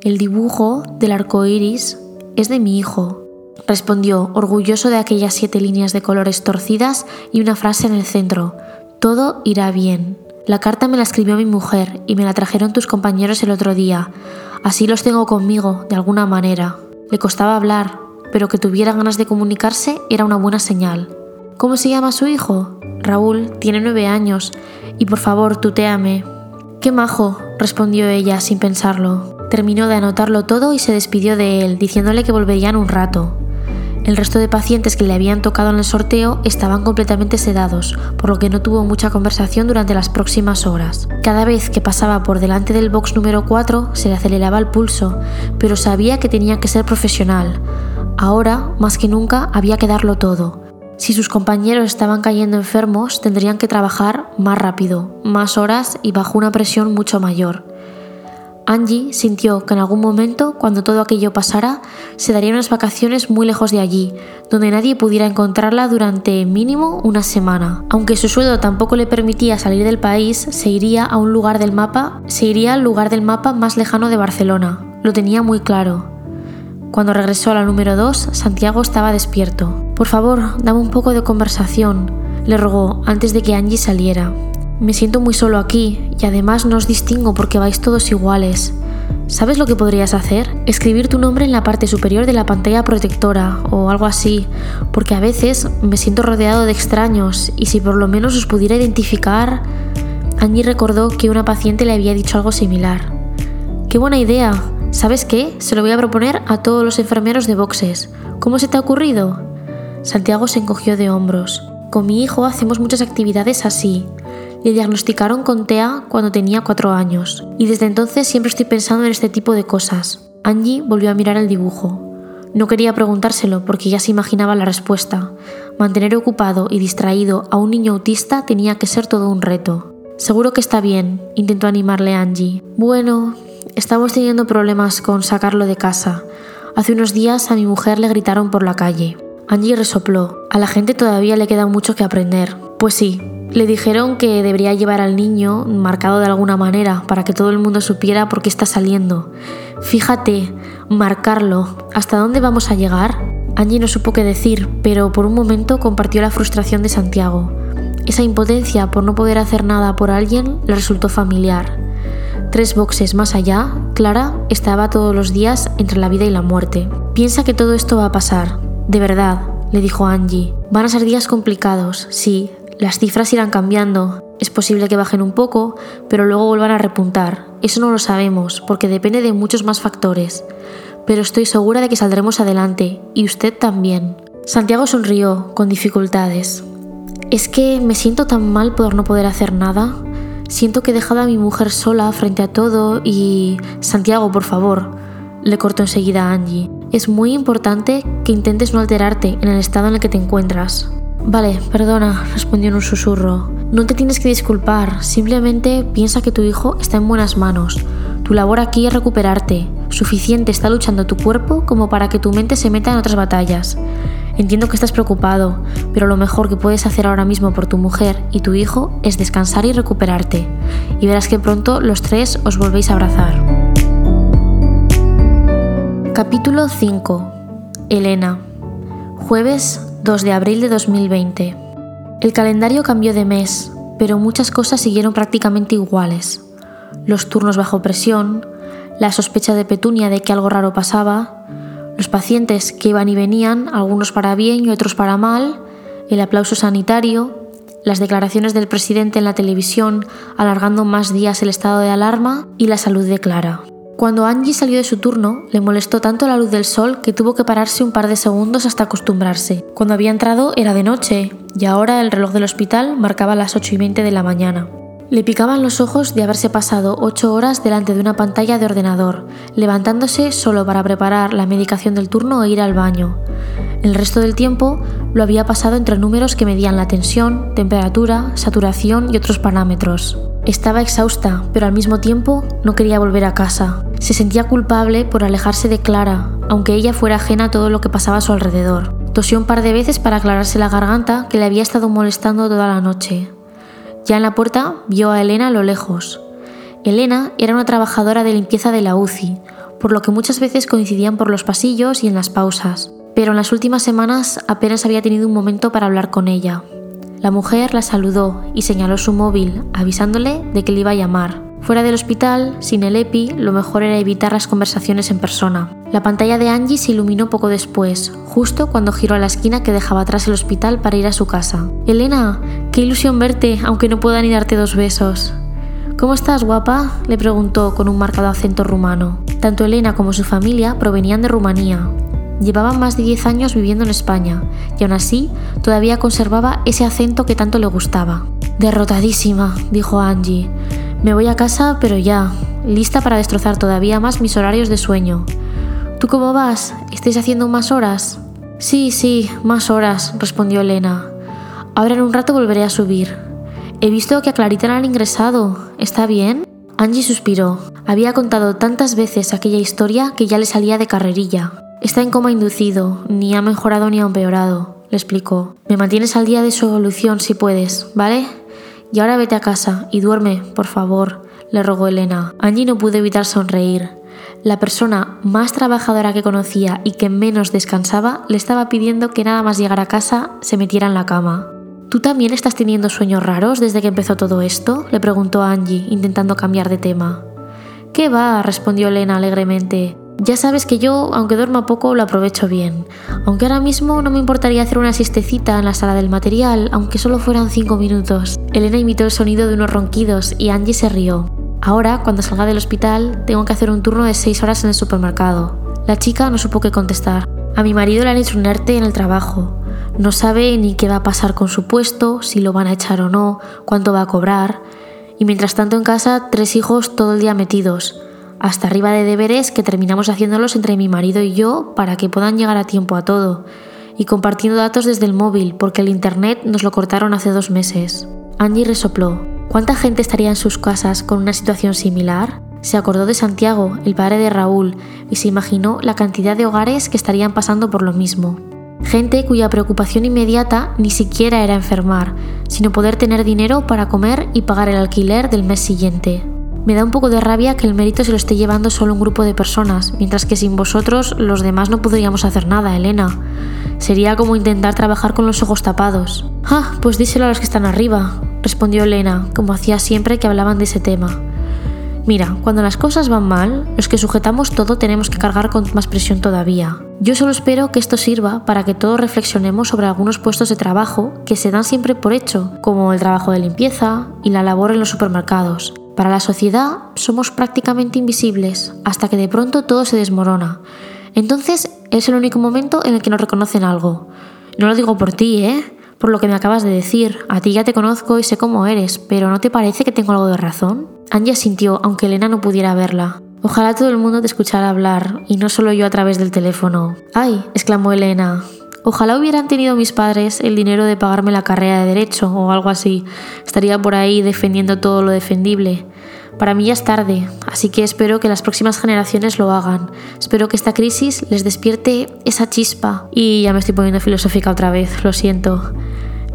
El dibujo del arco iris es de mi hijo, respondió, orgulloso de aquellas siete líneas de colores torcidas y una frase en el centro. Todo irá bien. La carta me la escribió mi mujer y me la trajeron tus compañeros el otro día. Así los tengo conmigo, de alguna manera. Le costaba hablar, pero que tuviera ganas de comunicarse era una buena señal. ¿Cómo se llama su hijo? Raúl, tiene nueve años, y por favor, tutéame. Qué majo, respondió ella sin pensarlo. Terminó de anotarlo todo y se despidió de él, diciéndole que volverían un rato. El resto de pacientes que le habían tocado en el sorteo estaban completamente sedados, por lo que no tuvo mucha conversación durante las próximas horas. Cada vez que pasaba por delante del box número 4 se le aceleraba el pulso, pero sabía que tenía que ser profesional. Ahora, más que nunca, había que darlo todo. Si sus compañeros estaban cayendo enfermos, tendrían que trabajar más rápido, más horas y bajo una presión mucho mayor. Angie sintió que en algún momento, cuando todo aquello pasara, se darían unas vacaciones muy lejos de allí, donde nadie pudiera encontrarla durante mínimo una semana. Aunque su sueldo tampoco le permitía salir del país, se iría a un lugar del mapa, se iría al lugar del mapa más lejano de Barcelona. Lo tenía muy claro. Cuando regresó a la número 2, Santiago estaba despierto. Por favor, dame un poco de conversación, le rogó antes de que Angie saliera. Me siento muy solo aquí y además no os distingo porque vais todos iguales. ¿Sabes lo que podrías hacer? Escribir tu nombre en la parte superior de la pantalla protectora o algo así, porque a veces me siento rodeado de extraños y si por lo menos os pudiera identificar... Angie recordó que una paciente le había dicho algo similar. ¡Qué buena idea! ¿Sabes qué? Se lo voy a proponer a todos los enfermeros de boxes. ¿Cómo se te ha ocurrido? Santiago se encogió de hombros. Con mi hijo hacemos muchas actividades así. Le diagnosticaron con TEA cuando tenía cuatro años, y desde entonces siempre estoy pensando en este tipo de cosas. Angie volvió a mirar el dibujo. No quería preguntárselo porque ya se imaginaba la respuesta. Mantener ocupado y distraído a un niño autista tenía que ser todo un reto. Seguro que está bien, intentó animarle Angie. Bueno, Estamos teniendo problemas con sacarlo de casa. Hace unos días a mi mujer le gritaron por la calle. Angie resopló. A la gente todavía le queda mucho que aprender. Pues sí, le dijeron que debería llevar al niño marcado de alguna manera para que todo el mundo supiera por qué está saliendo. Fíjate, marcarlo. ¿Hasta dónde vamos a llegar? Angie no supo qué decir, pero por un momento compartió la frustración de Santiago. Esa impotencia por no poder hacer nada por alguien le resultó familiar. Tres boxes más allá, Clara estaba todos los días entre la vida y la muerte. Piensa que todo esto va a pasar. De verdad, le dijo Angie. Van a ser días complicados, sí, las cifras irán cambiando. Es posible que bajen un poco, pero luego vuelvan a repuntar. Eso no lo sabemos, porque depende de muchos más factores. Pero estoy segura de que saldremos adelante, y usted también. Santiago sonrió, con dificultades. Es que me siento tan mal por no poder hacer nada. Siento que he dejado a mi mujer sola frente a todo y... Santiago, por favor, le cortó enseguida a Angie. Es muy importante que intentes no alterarte en el estado en el que te encuentras. Vale, perdona, respondió en un susurro. No te tienes que disculpar, simplemente piensa que tu hijo está en buenas manos. Tu labor aquí es recuperarte. Suficiente está luchando tu cuerpo como para que tu mente se meta en otras batallas. Entiendo que estás preocupado, pero lo mejor que puedes hacer ahora mismo por tu mujer y tu hijo es descansar y recuperarte. Y verás que pronto los tres os volvéis a abrazar. Capítulo 5. Elena. Jueves 2 de abril de 2020. El calendario cambió de mes, pero muchas cosas siguieron prácticamente iguales. Los turnos bajo presión, la sospecha de Petunia de que algo raro pasaba, los pacientes que iban y venían, algunos para bien y otros para mal, el aplauso sanitario, las declaraciones del presidente en la televisión alargando más días el estado de alarma y la salud de Clara. Cuando Angie salió de su turno, le molestó tanto la luz del sol que tuvo que pararse un par de segundos hasta acostumbrarse. Cuando había entrado era de noche, y ahora el reloj del hospital marcaba las 8 y 20 de la mañana. Le picaban los ojos de haberse pasado ocho horas delante de una pantalla de ordenador, levantándose solo para preparar la medicación del turno e ir al baño. El resto del tiempo lo había pasado entre números que medían la tensión, temperatura, saturación y otros parámetros. Estaba exhausta, pero al mismo tiempo no quería volver a casa. Se sentía culpable por alejarse de Clara, aunque ella fuera ajena a todo lo que pasaba a su alrededor. Tosió un par de veces para aclararse la garganta que le había estado molestando toda la noche. Ya en la puerta vio a Elena a lo lejos. Elena era una trabajadora de limpieza de la UCI, por lo que muchas veces coincidían por los pasillos y en las pausas, pero en las últimas semanas apenas había tenido un momento para hablar con ella. La mujer la saludó y señaló su móvil, avisándole de que le iba a llamar. Fuera del hospital, sin el EPI, lo mejor era evitar las conversaciones en persona. La pantalla de Angie se iluminó poco después, justo cuando giró a la esquina que dejaba atrás el hospital para ir a su casa. Elena, qué ilusión verte, aunque no pueda ni darte dos besos. ¿Cómo estás, guapa? le preguntó con un marcado acento rumano. Tanto Elena como su familia provenían de Rumanía, Llevaba más de 10 años viviendo en España y aún así todavía conservaba ese acento que tanto le gustaba. Derrotadísima, dijo Angie. Me voy a casa, pero ya, lista para destrozar todavía más mis horarios de sueño. ¿Tú cómo vas? ¿Estáis haciendo más horas? Sí, sí, más horas, respondió Elena. Ahora en un rato volveré a subir. He visto que a Clarita la han ingresado. ¿Está bien? Angie suspiró. Había contado tantas veces aquella historia que ya le salía de carrerilla. Está en coma inducido, ni ha mejorado ni ha empeorado, le explicó. Me mantienes al día de su evolución si puedes, ¿vale? Y ahora vete a casa y duerme, por favor, le rogó Elena. Angie no pudo evitar sonreír. La persona más trabajadora que conocía y que menos descansaba le estaba pidiendo que nada más llegar a casa se metiera en la cama. ¿Tú también estás teniendo sueños raros desde que empezó todo esto? le preguntó Angie, intentando cambiar de tema. ¿Qué va? respondió Elena alegremente. Ya sabes que yo, aunque duerma poco, lo aprovecho bien. Aunque ahora mismo no me importaría hacer una siestecita en la sala del material, aunque solo fueran cinco minutos. Elena imitó el sonido de unos ronquidos y Angie se rió. Ahora, cuando salga del hospital, tengo que hacer un turno de seis horas en el supermercado. La chica no supo qué contestar. A mi marido le han hecho un ERTE en el trabajo. No sabe ni qué va a pasar con su puesto, si lo van a echar o no, cuánto va a cobrar. Y mientras tanto en casa, tres hijos todo el día metidos hasta arriba de deberes que terminamos haciéndolos entre mi marido y yo para que puedan llegar a tiempo a todo, y compartiendo datos desde el móvil porque el Internet nos lo cortaron hace dos meses. Angie resopló. ¿Cuánta gente estaría en sus casas con una situación similar? Se acordó de Santiago, el padre de Raúl, y se imaginó la cantidad de hogares que estarían pasando por lo mismo. Gente cuya preocupación inmediata ni siquiera era enfermar, sino poder tener dinero para comer y pagar el alquiler del mes siguiente. Me da un poco de rabia que el mérito se lo esté llevando solo un grupo de personas, mientras que sin vosotros los demás no podríamos hacer nada, Elena. Sería como intentar trabajar con los ojos tapados. Ah, pues díselo a los que están arriba, respondió Elena, como hacía siempre que hablaban de ese tema. Mira, cuando las cosas van mal, los que sujetamos todo tenemos que cargar con más presión todavía. Yo solo espero que esto sirva para que todos reflexionemos sobre algunos puestos de trabajo que se dan siempre por hecho, como el trabajo de limpieza y la labor en los supermercados. Para la sociedad somos prácticamente invisibles hasta que de pronto todo se desmorona. Entonces es el único momento en el que nos reconocen algo. No lo digo por ti, ¿eh? Por lo que me acabas de decir. A ti ya te conozco y sé cómo eres, pero ¿no te parece que tengo algo de razón? Angie sintió, aunque Elena no pudiera verla. Ojalá todo el mundo te escuchara hablar, y no solo yo a través del teléfono. ¡Ay! exclamó Elena. Ojalá hubieran tenido mis padres el dinero de pagarme la carrera de derecho o algo así. Estaría por ahí defendiendo todo lo defendible. Para mí ya es tarde, así que espero que las próximas generaciones lo hagan. Espero que esta crisis les despierte esa chispa. Y ya me estoy poniendo filosófica otra vez, lo siento.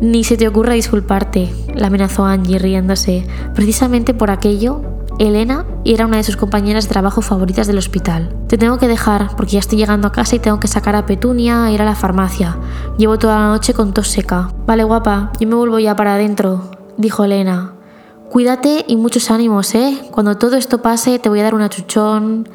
Ni se te ocurra disculparte, la amenazó Angie riéndose. Precisamente por aquello, Elena era una de sus compañeras de trabajo favoritas del hospital. Te tengo que dejar porque ya estoy llegando a casa y tengo que sacar a Petunia e ir a la farmacia. Llevo toda la noche con tos seca. Vale, guapa, yo me vuelvo ya para adentro, dijo Elena. Cuídate y muchos ánimos, ¿eh? Cuando todo esto pase te voy a dar un achuchón.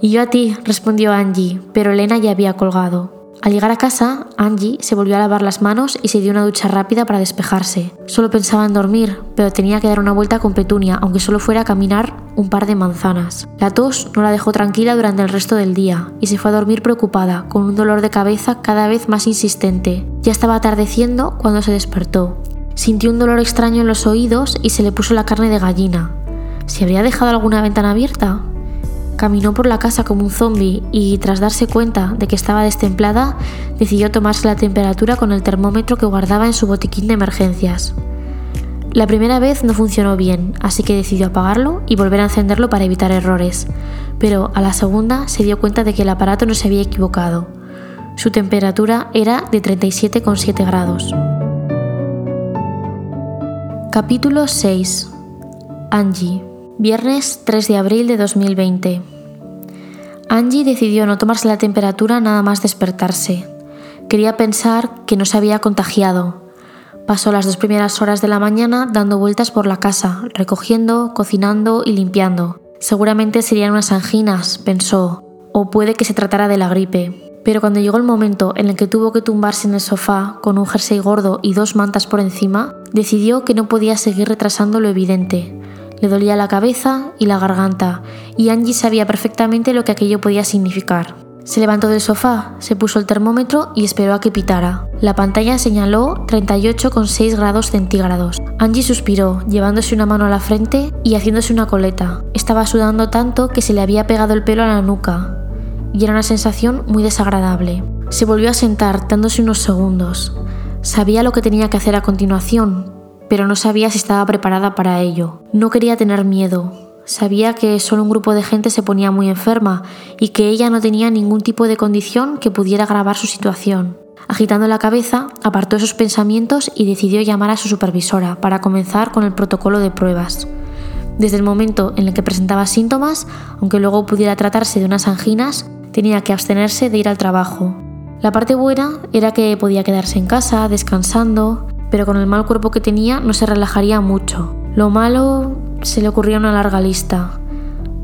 Y yo a ti, respondió Angie, pero Elena ya había colgado. Al llegar a casa, Angie se volvió a lavar las manos y se dio una ducha rápida para despejarse. Solo pensaba en dormir, pero tenía que dar una vuelta con Petunia, aunque solo fuera a caminar un par de manzanas. La tos no la dejó tranquila durante el resto del día y se fue a dormir preocupada, con un dolor de cabeza cada vez más insistente. Ya estaba atardeciendo cuando se despertó. Sintió un dolor extraño en los oídos y se le puso la carne de gallina. ¿Se habría dejado alguna ventana abierta? Caminó por la casa como un zombi y, tras darse cuenta de que estaba destemplada, decidió tomarse la temperatura con el termómetro que guardaba en su botiquín de emergencias. La primera vez no funcionó bien, así que decidió apagarlo y volver a encenderlo para evitar errores, pero a la segunda se dio cuenta de que el aparato no se había equivocado. Su temperatura era de 37,7 grados. Capítulo 6 Angie Viernes 3 de abril de 2020 Angie decidió no tomarse la temperatura nada más despertarse. Quería pensar que no se había contagiado. Pasó las dos primeras horas de la mañana dando vueltas por la casa, recogiendo, cocinando y limpiando. Seguramente serían unas anginas, pensó, o puede que se tratara de la gripe. Pero cuando llegó el momento en el que tuvo que tumbarse en el sofá con un jersey gordo y dos mantas por encima, decidió que no podía seguir retrasando lo evidente. Le dolía la cabeza y la garganta, y Angie sabía perfectamente lo que aquello podía significar. Se levantó del sofá, se puso el termómetro y esperó a que pitara. La pantalla señaló 38,6 grados centígrados. Angie suspiró, llevándose una mano a la frente y haciéndose una coleta. Estaba sudando tanto que se le había pegado el pelo a la nuca, y era una sensación muy desagradable. Se volvió a sentar, dándose unos segundos. Sabía lo que tenía que hacer a continuación, pero no sabía si estaba preparada para ello. No quería tener miedo. Sabía que solo un grupo de gente se ponía muy enferma y que ella no tenía ningún tipo de condición que pudiera agravar su situación. Agitando la cabeza, apartó esos pensamientos y decidió llamar a su supervisora para comenzar con el protocolo de pruebas. Desde el momento en el que presentaba síntomas, aunque luego pudiera tratarse de unas anginas, tenía que abstenerse de ir al trabajo. La parte buena era que podía quedarse en casa, descansando, pero con el mal cuerpo que tenía no se relajaría mucho. Lo malo se le ocurría una larga lista.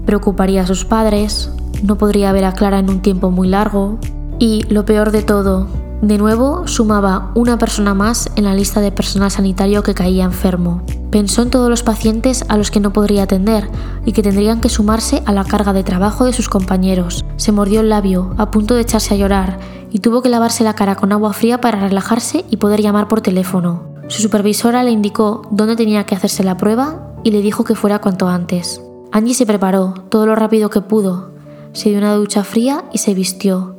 Preocuparía a sus padres, no podría ver a Clara en un tiempo muy largo y, lo peor de todo, de nuevo, sumaba una persona más en la lista de personal sanitario que caía enfermo. Pensó en todos los pacientes a los que no podría atender y que tendrían que sumarse a la carga de trabajo de sus compañeros. Se mordió el labio, a punto de echarse a llorar, y tuvo que lavarse la cara con agua fría para relajarse y poder llamar por teléfono. Su supervisora le indicó dónde tenía que hacerse la prueba y le dijo que fuera cuanto antes. Angie se preparó todo lo rápido que pudo, se dio una ducha fría y se vistió.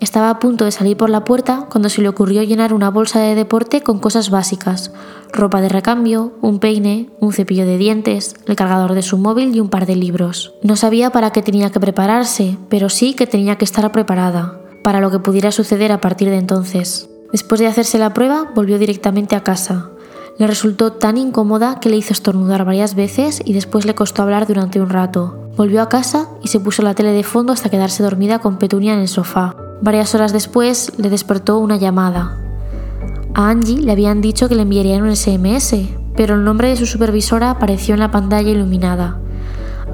Estaba a punto de salir por la puerta cuando se le ocurrió llenar una bolsa de deporte con cosas básicas, ropa de recambio, un peine, un cepillo de dientes, el cargador de su móvil y un par de libros. No sabía para qué tenía que prepararse, pero sí que tenía que estar preparada. para lo que pudiera suceder a partir de entonces. Después de hacerse la prueba, volvió directamente a casa. Le resultó tan incómoda que le hizo estornudar varias veces y después le costó hablar durante un rato. Volvió a casa y se puso la tele de fondo hasta quedarse dormida con Petunia en el sofá. Varias horas después le despertó una llamada. A Angie le habían dicho que le enviarían un SMS, pero el nombre de su supervisora apareció en la pantalla iluminada.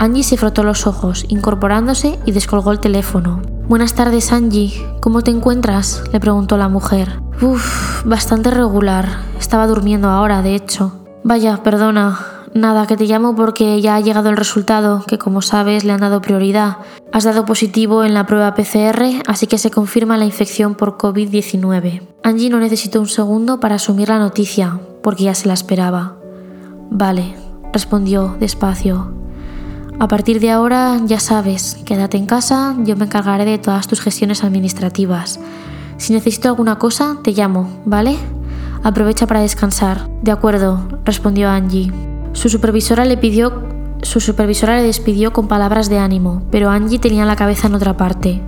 Angie se frotó los ojos, incorporándose y descolgó el teléfono. Buenas tardes, Angie. ¿Cómo te encuentras? le preguntó la mujer. Uf, bastante regular. Estaba durmiendo ahora, de hecho. Vaya, perdona. Nada, que te llamo porque ya ha llegado el resultado, que como sabes le han dado prioridad. Has dado positivo en la prueba PCR, así que se confirma la infección por COVID-19. Angie no necesitó un segundo para asumir la noticia, porque ya se la esperaba. Vale, respondió despacio. A partir de ahora, ya sabes, quédate en casa, yo me encargaré de todas tus gestiones administrativas. Si necesito alguna cosa, te llamo, ¿vale? Aprovecha para descansar. De acuerdo, respondió Angie. Su supervisora le pidió su supervisora le despidió con palabras de ánimo, pero Angie tenía la cabeza en otra parte.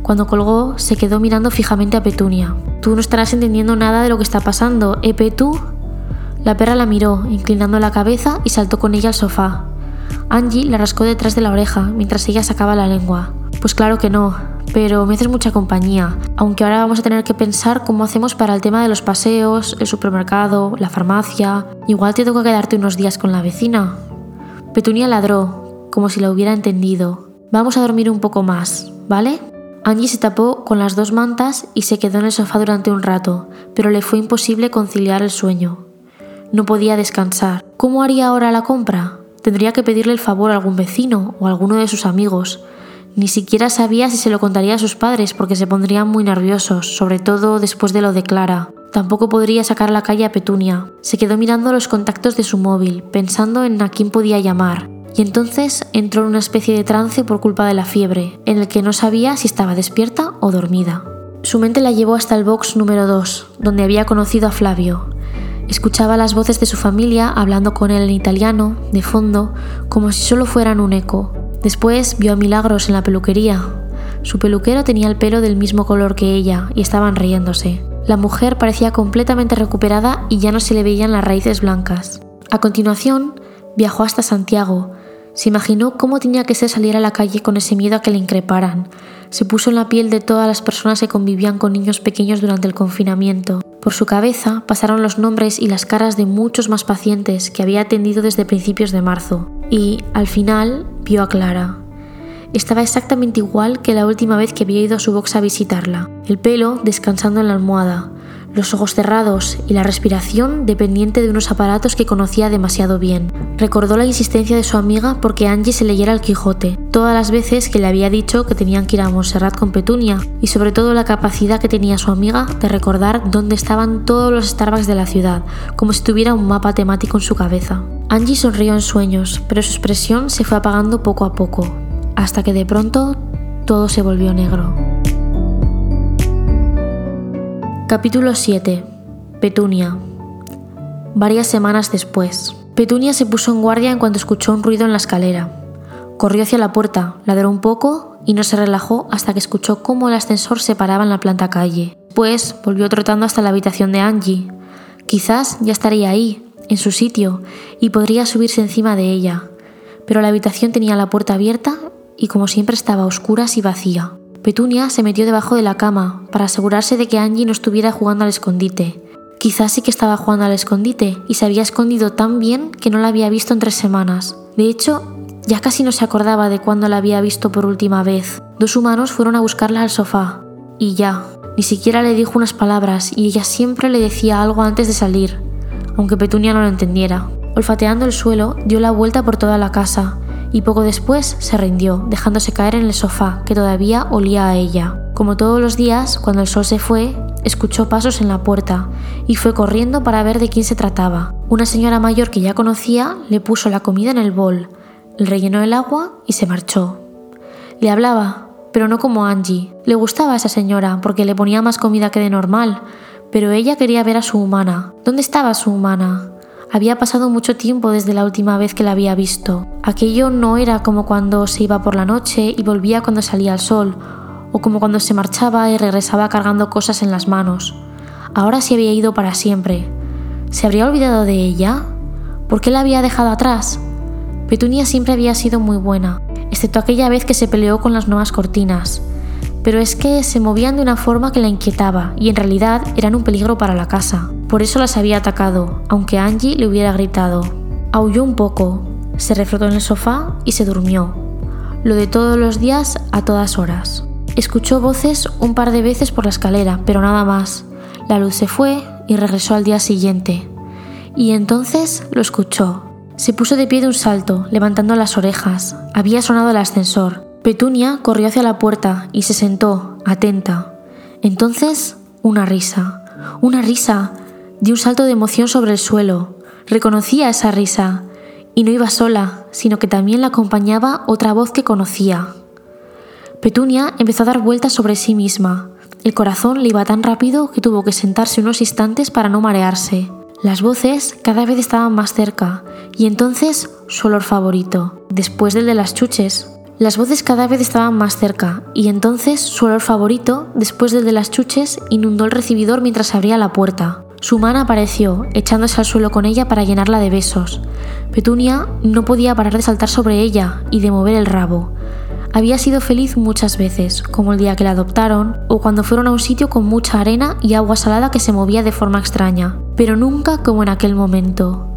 Cuando colgó, se quedó mirando fijamente a Petunia. Tú no estarás entendiendo nada de lo que está pasando, ¿eh, Petu? La perra la miró, inclinando la cabeza, y saltó con ella al sofá. Angie la rascó detrás de la oreja mientras ella sacaba la lengua. Pues claro que no, pero me haces mucha compañía, aunque ahora vamos a tener que pensar cómo hacemos para el tema de los paseos, el supermercado, la farmacia. Igual te toca quedarte unos días con la vecina. Petunia ladró, como si la hubiera entendido. Vamos a dormir un poco más, ¿vale? Angie se tapó con las dos mantas y se quedó en el sofá durante un rato, pero le fue imposible conciliar el sueño. No podía descansar. ¿Cómo haría ahora la compra? Tendría que pedirle el favor a algún vecino o alguno de sus amigos. Ni siquiera sabía si se lo contaría a sus padres porque se pondrían muy nerviosos, sobre todo después de lo de Clara. Tampoco podría sacar a la calle a Petunia. Se quedó mirando los contactos de su móvil, pensando en a quién podía llamar. Y entonces entró en una especie de trance por culpa de la fiebre, en el que no sabía si estaba despierta o dormida. Su mente la llevó hasta el box número 2, donde había conocido a Flavio. Escuchaba las voces de su familia hablando con él en italiano, de fondo, como si solo fueran un eco. Después vio a Milagros en la peluquería. Su peluquero tenía el pelo del mismo color que ella y estaban riéndose. La mujer parecía completamente recuperada y ya no se le veían las raíces blancas. A continuación, viajó hasta Santiago. Se imaginó cómo tenía que ser salir a la calle con ese miedo a que le increparan. Se puso en la piel de todas las personas que convivían con niños pequeños durante el confinamiento. Por su cabeza pasaron los nombres y las caras de muchos más pacientes que había atendido desde principios de marzo, y, al final, vio a Clara. Estaba exactamente igual que la última vez que había ido a su box a visitarla, el pelo descansando en la almohada, los ojos cerrados y la respiración dependiente de unos aparatos que conocía demasiado bien. Recordó la insistencia de su amiga porque Angie se leyera el Quijote, todas las veces que le había dicho que tenían que ir a Montserrat con Petunia, y sobre todo la capacidad que tenía su amiga de recordar dónde estaban todos los Starbucks de la ciudad, como si tuviera un mapa temático en su cabeza. Angie sonrió en sueños, pero su expresión se fue apagando poco a poco, hasta que de pronto todo se volvió negro. Capítulo 7. Petunia. Varias semanas después. Petunia se puso en guardia en cuanto escuchó un ruido en la escalera. Corrió hacia la puerta, ladró un poco y no se relajó hasta que escuchó cómo el ascensor se paraba en la planta calle. Después volvió trotando hasta la habitación de Angie. Quizás ya estaría ahí, en su sitio, y podría subirse encima de ella. Pero la habitación tenía la puerta abierta y como siempre estaba a oscuras y vacía. Petunia se metió debajo de la cama para asegurarse de que Angie no estuviera jugando al escondite. Quizás sí que estaba jugando al escondite y se había escondido tan bien que no la había visto en tres semanas. De hecho, ya casi no se acordaba de cuándo la había visto por última vez. Dos humanos fueron a buscarla al sofá. Y ya, ni siquiera le dijo unas palabras y ella siempre le decía algo antes de salir, aunque Petunia no lo entendiera. Olfateando el suelo, dio la vuelta por toda la casa y poco después se rindió, dejándose caer en el sofá, que todavía olía a ella. Como todos los días, cuando el sol se fue, escuchó pasos en la puerta y fue corriendo para ver de quién se trataba. Una señora mayor que ya conocía le puso la comida en el bol, le rellenó el agua y se marchó. Le hablaba, pero no como Angie. Le gustaba a esa señora porque le ponía más comida que de normal, pero ella quería ver a su humana. ¿Dónde estaba su humana? Había pasado mucho tiempo desde la última vez que la había visto. Aquello no era como cuando se iba por la noche y volvía cuando salía el sol, o como cuando se marchaba y regresaba cargando cosas en las manos. Ahora se había ido para siempre. ¿Se habría olvidado de ella? ¿Por qué la había dejado atrás? Petunia siempre había sido muy buena, excepto aquella vez que se peleó con las nuevas cortinas. Pero es que se movían de una forma que la inquietaba y en realidad eran un peligro para la casa. Por eso las había atacado, aunque Angie le hubiera gritado. Aulló un poco, se reflotó en el sofá y se durmió. Lo de todos los días a todas horas. Escuchó voces un par de veces por la escalera, pero nada más. La luz se fue y regresó al día siguiente. Y entonces lo escuchó. Se puso de pie de un salto, levantando las orejas. Había sonado el ascensor. Petunia corrió hacia la puerta y se sentó, atenta. Entonces, una risa. Una risa. Dio un salto de emoción sobre el suelo. Reconocía esa risa. Y no iba sola, sino que también la acompañaba otra voz que conocía. Petunia empezó a dar vueltas sobre sí misma. El corazón le iba tan rápido que tuvo que sentarse unos instantes para no marearse. Las voces cada vez estaban más cerca, y entonces su olor favorito, después del de las chuches. Las voces cada vez estaban más cerca, y entonces su olor favorito, después del de las chuches, inundó el recibidor mientras abría la puerta. Su mano apareció, echándose al suelo con ella para llenarla de besos. Petunia no podía parar de saltar sobre ella y de mover el rabo. Había sido feliz muchas veces, como el día que la adoptaron, o cuando fueron a un sitio con mucha arena y agua salada que se movía de forma extraña, pero nunca como en aquel momento.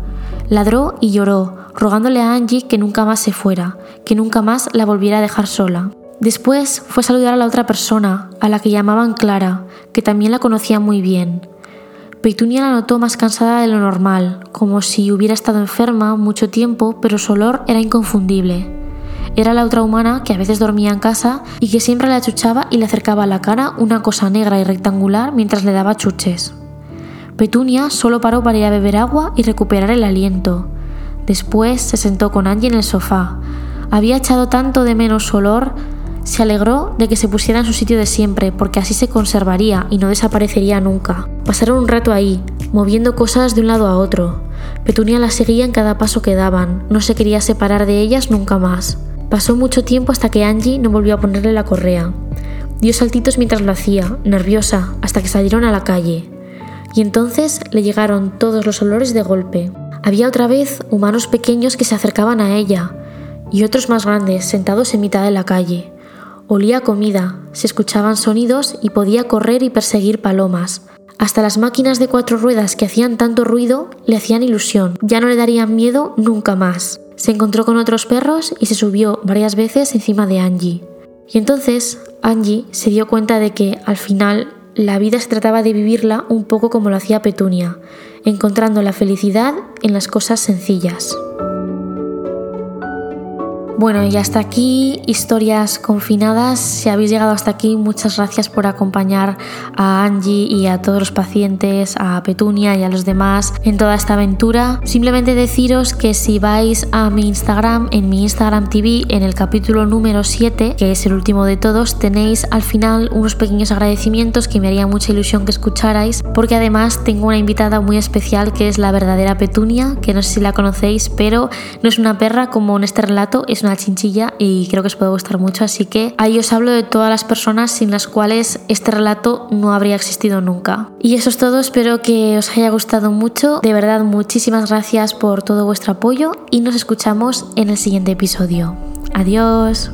Ladró y lloró, rogándole a Angie que nunca más se fuera, que nunca más la volviera a dejar sola. Después fue a saludar a la otra persona, a la que llamaban Clara, que también la conocía muy bien. Petunia la notó más cansada de lo normal, como si hubiera estado enferma mucho tiempo, pero su olor era inconfundible. Era la otra humana que a veces dormía en casa y que siempre le achuchaba y le acercaba a la cara una cosa negra y rectangular mientras le daba chuches. Petunia solo paró para ir a beber agua y recuperar el aliento. Después se sentó con Angie en el sofá. Había echado tanto de menos su olor, se alegró de que se pusiera en su sitio de siempre, porque así se conservaría y no desaparecería nunca. Pasaron un rato ahí, moviendo cosas de un lado a otro. Petunia las seguía en cada paso que daban, no se quería separar de ellas nunca más. Pasó mucho tiempo hasta que Angie no volvió a ponerle la correa. Dio saltitos mientras lo hacía, nerviosa, hasta que salieron a la calle. Y entonces le llegaron todos los olores de golpe. Había otra vez humanos pequeños que se acercaban a ella, y otros más grandes sentados en mitad de la calle. Olía comida, se escuchaban sonidos y podía correr y perseguir palomas. Hasta las máquinas de cuatro ruedas que hacían tanto ruido le hacían ilusión, ya no le darían miedo nunca más. Se encontró con otros perros y se subió varias veces encima de Angie. Y entonces Angie se dio cuenta de que al final la vida se trataba de vivirla un poco como lo hacía Petunia, encontrando la felicidad en las cosas sencillas. Bueno, y hasta aquí historias confinadas. Si habéis llegado hasta aquí, muchas gracias por acompañar a Angie y a todos los pacientes, a Petunia y a los demás en toda esta aventura. Simplemente deciros que si vais a mi Instagram, en mi Instagram TV, en el capítulo número 7, que es el último de todos, tenéis al final unos pequeños agradecimientos que me haría mucha ilusión que escucharais, porque además tengo una invitada muy especial que es la verdadera Petunia, que no sé si la conocéis, pero no es una perra como en este relato, es una chinchilla y creo que os puede gustar mucho. Así que ahí os hablo de todas las personas sin las cuales este relato no habría existido nunca. Y eso es todo, espero que os haya gustado mucho. De verdad, muchísimas gracias por todo vuestro apoyo y nos escuchamos en el siguiente episodio. Adiós.